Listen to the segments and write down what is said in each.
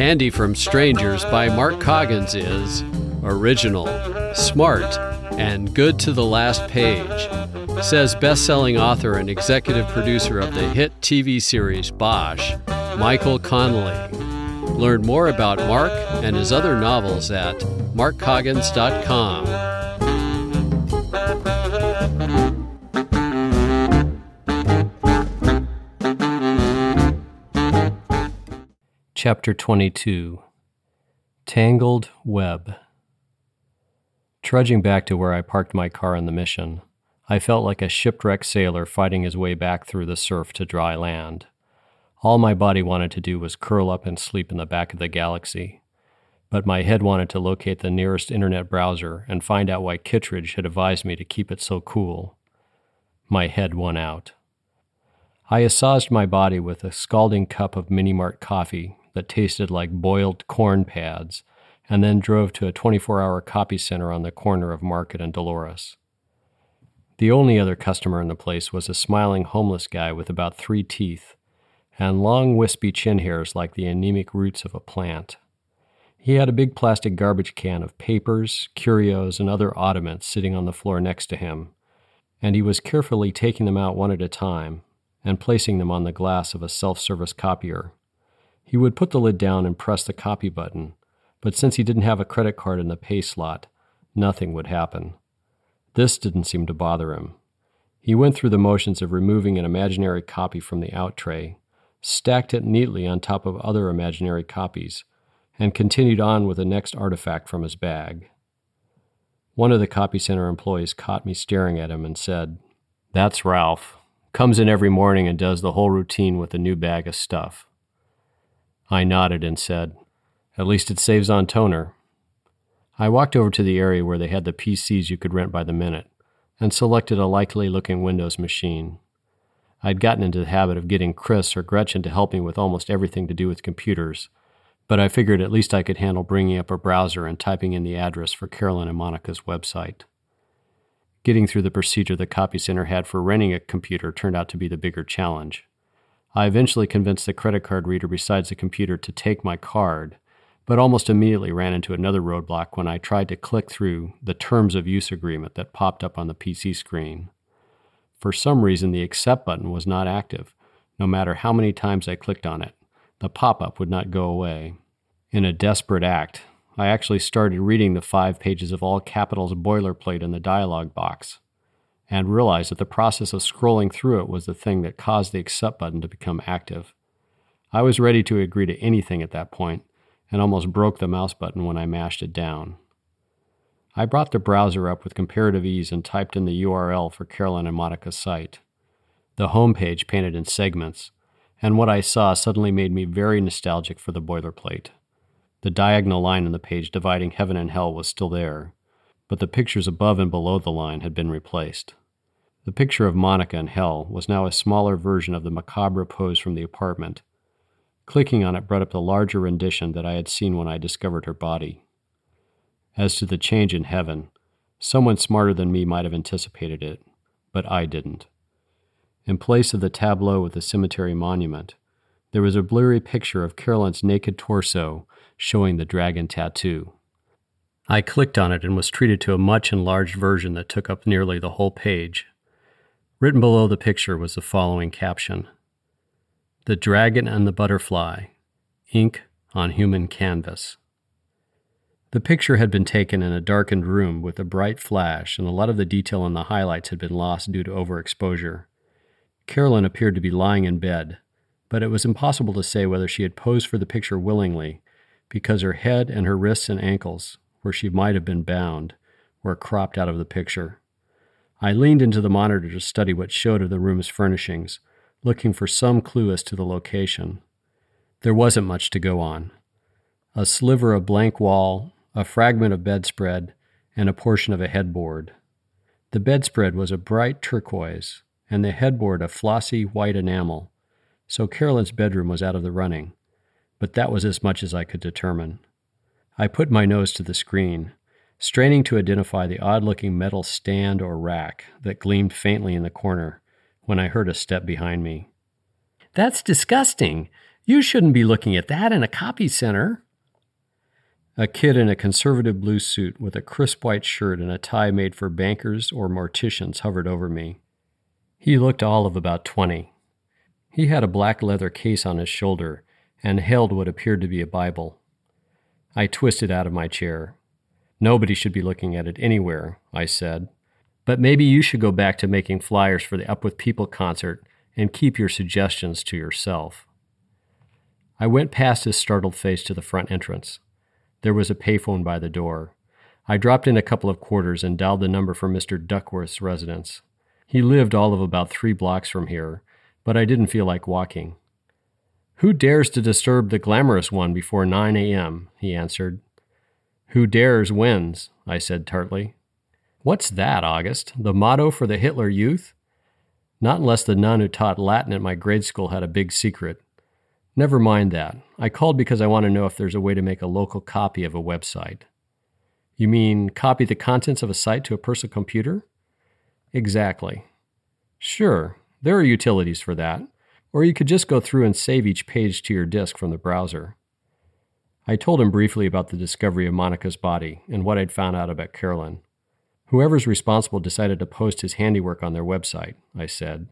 Candy from Strangers by Mark Coggins is original, smart, and good to the last page, says best selling author and executive producer of the hit TV series Bosch, Michael Connelly. Learn more about Mark and his other novels at markcoggins.com. Chapter 22 Tangled Web Trudging back to where I parked my car on the mission, I felt like a shipwrecked sailor fighting his way back through the surf to dry land. All my body wanted to do was curl up and sleep in the back of the galaxy. But my head wanted to locate the nearest internet browser and find out why Kittredge had advised me to keep it so cool. My head won out. I assuaged my body with a scalding cup of Mini Mart coffee that tasted like boiled corn pads, and then drove to a 24 hour copy center on the corner of Market and Dolores. The only other customer in the place was a smiling homeless guy with about three teeth and long wispy chin hairs like the anemic roots of a plant. He had a big plastic garbage can of papers, curios, and other oddments sitting on the floor next to him, and he was carefully taking them out one at a time and placing them on the glass of a self service copier. He would put the lid down and press the copy button, but since he didn't have a credit card in the pay slot, nothing would happen. This didn't seem to bother him. He went through the motions of removing an imaginary copy from the out tray, stacked it neatly on top of other imaginary copies, and continued on with the next artifact from his bag. One of the copy center employees caught me staring at him and said, That's Ralph. Comes in every morning and does the whole routine with a new bag of stuff. I nodded and said, At least it saves on toner. I walked over to the area where they had the PCs you could rent by the minute and selected a likely looking Windows machine. I'd gotten into the habit of getting Chris or Gretchen to help me with almost everything to do with computers, but I figured at least I could handle bringing up a browser and typing in the address for Carolyn and Monica's website. Getting through the procedure the copy center had for renting a computer turned out to be the bigger challenge. I eventually convinced the credit card reader besides the computer to take my card, but almost immediately ran into another roadblock when I tried to click through the terms of use agreement that popped up on the PC screen. For some reason, the accept button was not active, no matter how many times I clicked on it. The pop up would not go away. In a desperate act, I actually started reading the five pages of all capitals boilerplate in the dialog box and realized that the process of scrolling through it was the thing that caused the accept button to become active. I was ready to agree to anything at that point and almost broke the mouse button when I mashed it down. I brought the browser up with comparative ease and typed in the URL for Carolyn and Monica's site. The home page painted in segments, and what I saw suddenly made me very nostalgic for the boilerplate. The diagonal line in the page dividing heaven and hell was still there, but the pictures above and below the line had been replaced. The picture of Monica in hell was now a smaller version of the macabre pose from the apartment. Clicking on it brought up the larger rendition that I had seen when I discovered her body. As to the change in heaven, someone smarter than me might have anticipated it, but I didn't. In place of the tableau with the cemetery monument, there was a blurry picture of Carolyn's naked torso showing the dragon tattoo. I clicked on it and was treated to a much enlarged version that took up nearly the whole page. Written below the picture was the following caption The Dragon and the Butterfly, ink on human canvas. The picture had been taken in a darkened room with a bright flash, and a lot of the detail in the highlights had been lost due to overexposure. Carolyn appeared to be lying in bed, but it was impossible to say whether she had posed for the picture willingly, because her head and her wrists and ankles, where she might have been bound, were cropped out of the picture. I leaned into the monitor to study what showed of the room's furnishings, looking for some clue as to the location. There wasn't much to go on. A sliver of blank wall, a fragment of bedspread, and a portion of a headboard. The bedspread was a bright turquoise, and the headboard a flossy white enamel, so Carolyn's bedroom was out of the running, but that was as much as I could determine. I put my nose to the screen, straining to identify the odd looking metal stand or rack that gleamed faintly in the corner when I heard a step behind me. That's disgusting. You shouldn't be looking at that in a copy center. A kid in a conservative blue suit with a crisp white shirt and a tie made for bankers or morticians hovered over me. He looked all of about twenty. He had a black leather case on his shoulder and held what appeared to be a Bible. I twisted out of my chair. Nobody should be looking at it anywhere, I said. But maybe you should go back to making flyers for the Up With People concert and keep your suggestions to yourself. I went past his startled face to the front entrance. There was a payphone by the door. I dropped in a couple of quarters and dialed the number for Mr. Duckworth's residence. He lived all of about three blocks from here, but I didn't feel like walking. Who dares to disturb the glamorous one before 9 a.m.? he answered. Who dares wins, I said tartly. What's that, August? The motto for the Hitler Youth? Not unless the nun who taught Latin at my grade school had a big secret. Never mind that. I called because I want to know if there's a way to make a local copy of a website. You mean copy the contents of a site to a personal computer? Exactly. Sure, there are utilities for that, or you could just go through and save each page to your disk from the browser. I told him briefly about the discovery of Monica's body and what I'd found out about Carolyn. Whoever's responsible decided to post his handiwork on their website, I said.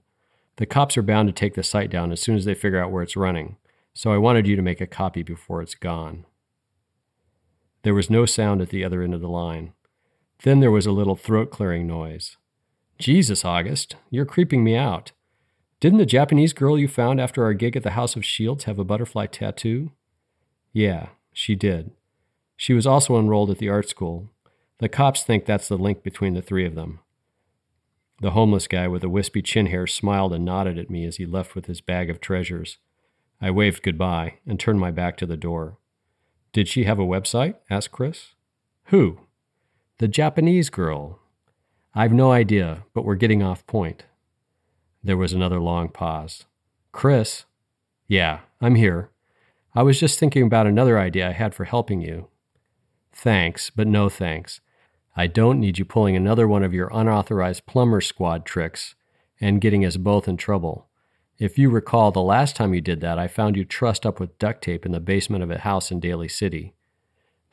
The cops are bound to take the site down as soon as they figure out where it's running, so I wanted you to make a copy before it's gone. There was no sound at the other end of the line. Then there was a little throat clearing noise. Jesus, August, you're creeping me out. Didn't the Japanese girl you found after our gig at the House of Shields have a butterfly tattoo? Yeah, she did. She was also enrolled at the art school, the cops think that's the link between the three of them. The homeless guy with the wispy chin hair smiled and nodded at me as he left with his bag of treasures. I waved goodbye and turned my back to the door. Did she have a website? asked Chris. Who? The Japanese girl. I've no idea, but we're getting off point. There was another long pause. Chris? Yeah, I'm here. I was just thinking about another idea I had for helping you. Thanks, but no thanks. I don't need you pulling another one of your unauthorized plumber squad tricks and getting us both in trouble. If you recall, the last time you did that, I found you trussed up with duct tape in the basement of a house in Daly City.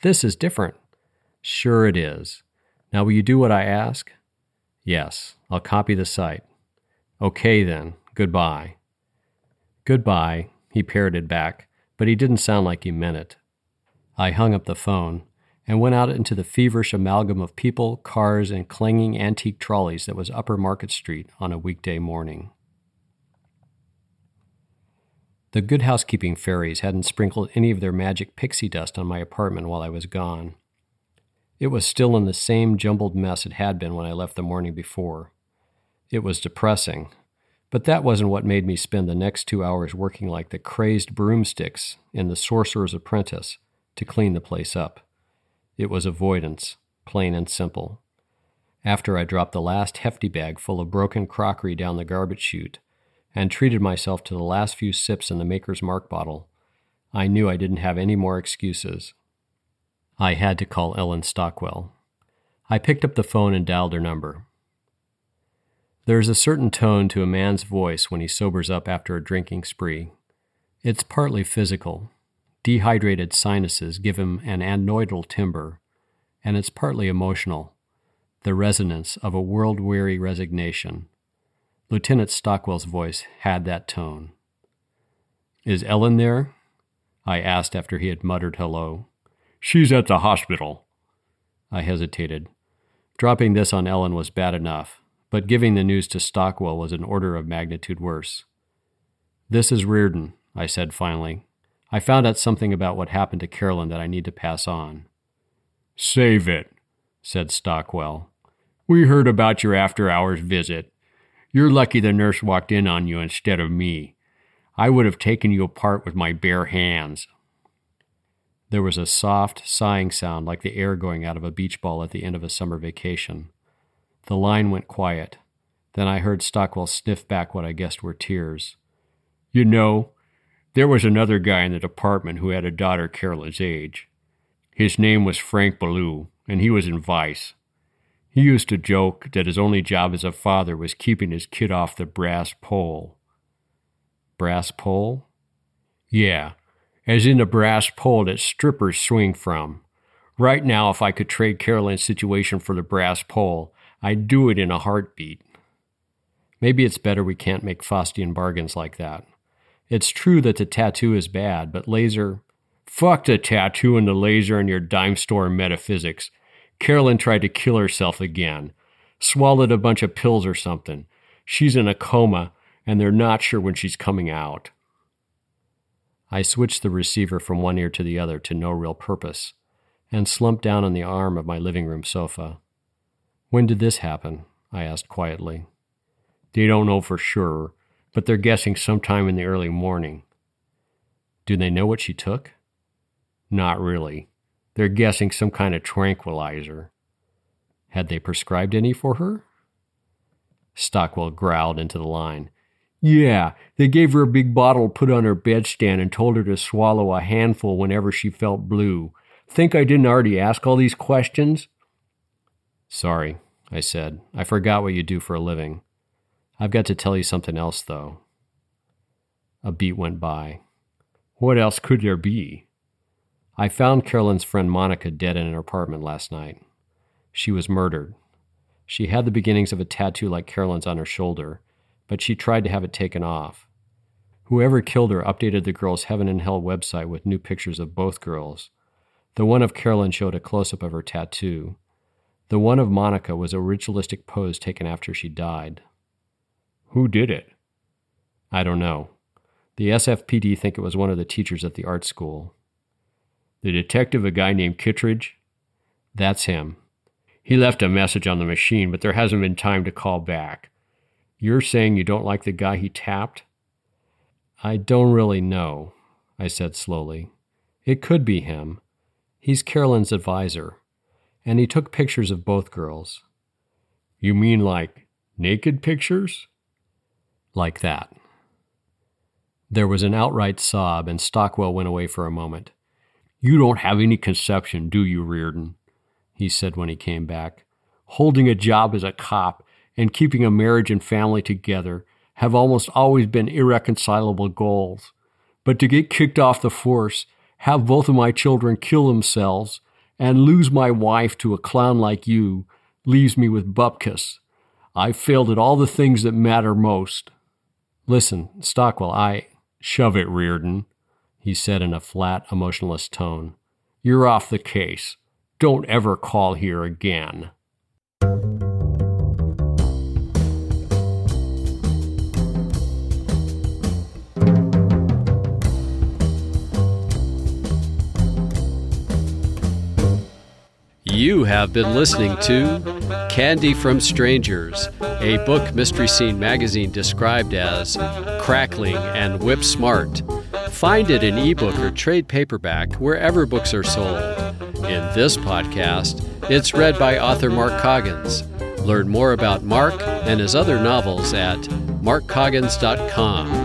This is different. Sure, it is. Now, will you do what I ask? Yes, I'll copy the site. Okay, then. Goodbye. Goodbye, he parroted back, but he didn't sound like he meant it. I hung up the phone and went out into the feverish amalgam of people, cars, and clanging antique trolleys that was Upper Market Street on a weekday morning. The good housekeeping fairies hadn't sprinkled any of their magic pixie dust on my apartment while I was gone. It was still in the same jumbled mess it had been when I left the morning before. It was depressing, but that wasn't what made me spend the next two hours working like the crazed broomsticks in The Sorcerer's Apprentice to clean the place up. It was avoidance, plain and simple. After I dropped the last hefty bag full of broken crockery down the garbage chute and treated myself to the last few sips in the Maker's Mark bottle, I knew I didn't have any more excuses. I had to call Ellen Stockwell. I picked up the phone and dialed her number. There is a certain tone to a man's voice when he sobers up after a drinking spree. It's partly physical, Dehydrated sinuses give him an adenoidal timbre, and it's partly emotional, the resonance of a world weary resignation. Lieutenant Stockwell's voice had that tone. Is Ellen there? I asked after he had muttered hello. She's at the hospital. I hesitated. Dropping this on Ellen was bad enough, but giving the news to Stockwell was an order of magnitude worse. This is Riordan, I said finally, I found out something about what happened to Carolyn that I need to pass on. Save it, said Stockwell. We heard about your after hours visit. You're lucky the nurse walked in on you instead of me. I would have taken you apart with my bare hands. There was a soft, sighing sound like the air going out of a beach ball at the end of a summer vacation. The line went quiet. Then I heard Stockwell sniff back what I guessed were tears. You know, there was another guy in the department who had a daughter Carolyn's age. His name was Frank Ballou, and he was in Vice. He used to joke that his only job as a father was keeping his kid off the brass pole. Brass pole? Yeah, as in the brass pole that strippers swing from. Right now, if I could trade Carolyn's situation for the brass pole, I'd do it in a heartbeat. Maybe it's better we can't make Faustian bargains like that. It's true that the tattoo is bad, but laser. Fuck the tattoo and the laser and your dime store metaphysics. Carolyn tried to kill herself again. Swallowed a bunch of pills or something. She's in a coma, and they're not sure when she's coming out. I switched the receiver from one ear to the other to no real purpose and slumped down on the arm of my living room sofa. When did this happen? I asked quietly. They don't know for sure, but they're guessing sometime in the early morning. Do they know what she took? Not really. They're guessing some kind of tranquilizer. Had they prescribed any for her? Stockwell growled into the line. Yeah, they gave her a big bottle put on her bedstand and told her to swallow a handful whenever she felt blue. Think I didn't already ask all these questions? Sorry, I said. I forgot what you do for a living. I've got to tell you something else, though. A beat went by. What else could there be? I found Carolyn's friend Monica dead in her apartment last night. She was murdered. She had the beginnings of a tattoo like Carolyn's on her shoulder, but she tried to have it taken off. Whoever killed her updated the girl's Heaven and Hell website with new pictures of both girls. The one of Carolyn showed a close up of her tattoo. The one of Monica was a ritualistic pose taken after she died. Who did it? I don't know. The SFPD think it was one of the teachers at the art school. The detective, a guy named Kittredge? That's him. He left a message on the machine, but there hasn't been time to call back. You're saying you don't like the guy he tapped? I don't really know, I said slowly. It could be him. He's Carolyn's advisor, and he took pictures of both girls. You mean like naked pictures? like that. There was an outright sob, and Stockwell went away for a moment. You don't have any conception, do you, Riordan? he said when he came back. Holding a job as a cop and keeping a marriage and family together have almost always been irreconcilable goals. But to get kicked off the force, have both of my children kill themselves, and lose my wife to a clown like you leaves me with bupkis. I've failed at all the things that matter most. Listen, Stockwell, I. Shove it, Riordan, he said in a flat, emotionless tone. You're off the case. Don't ever call here again. You have been listening to Candy from Strangers, a book Mystery Scene magazine described as crackling and whip smart. Find it in ebook or trade paperback wherever books are sold. In this podcast, it's read by author Mark Coggins. Learn more about Mark and his other novels at markcoggins.com.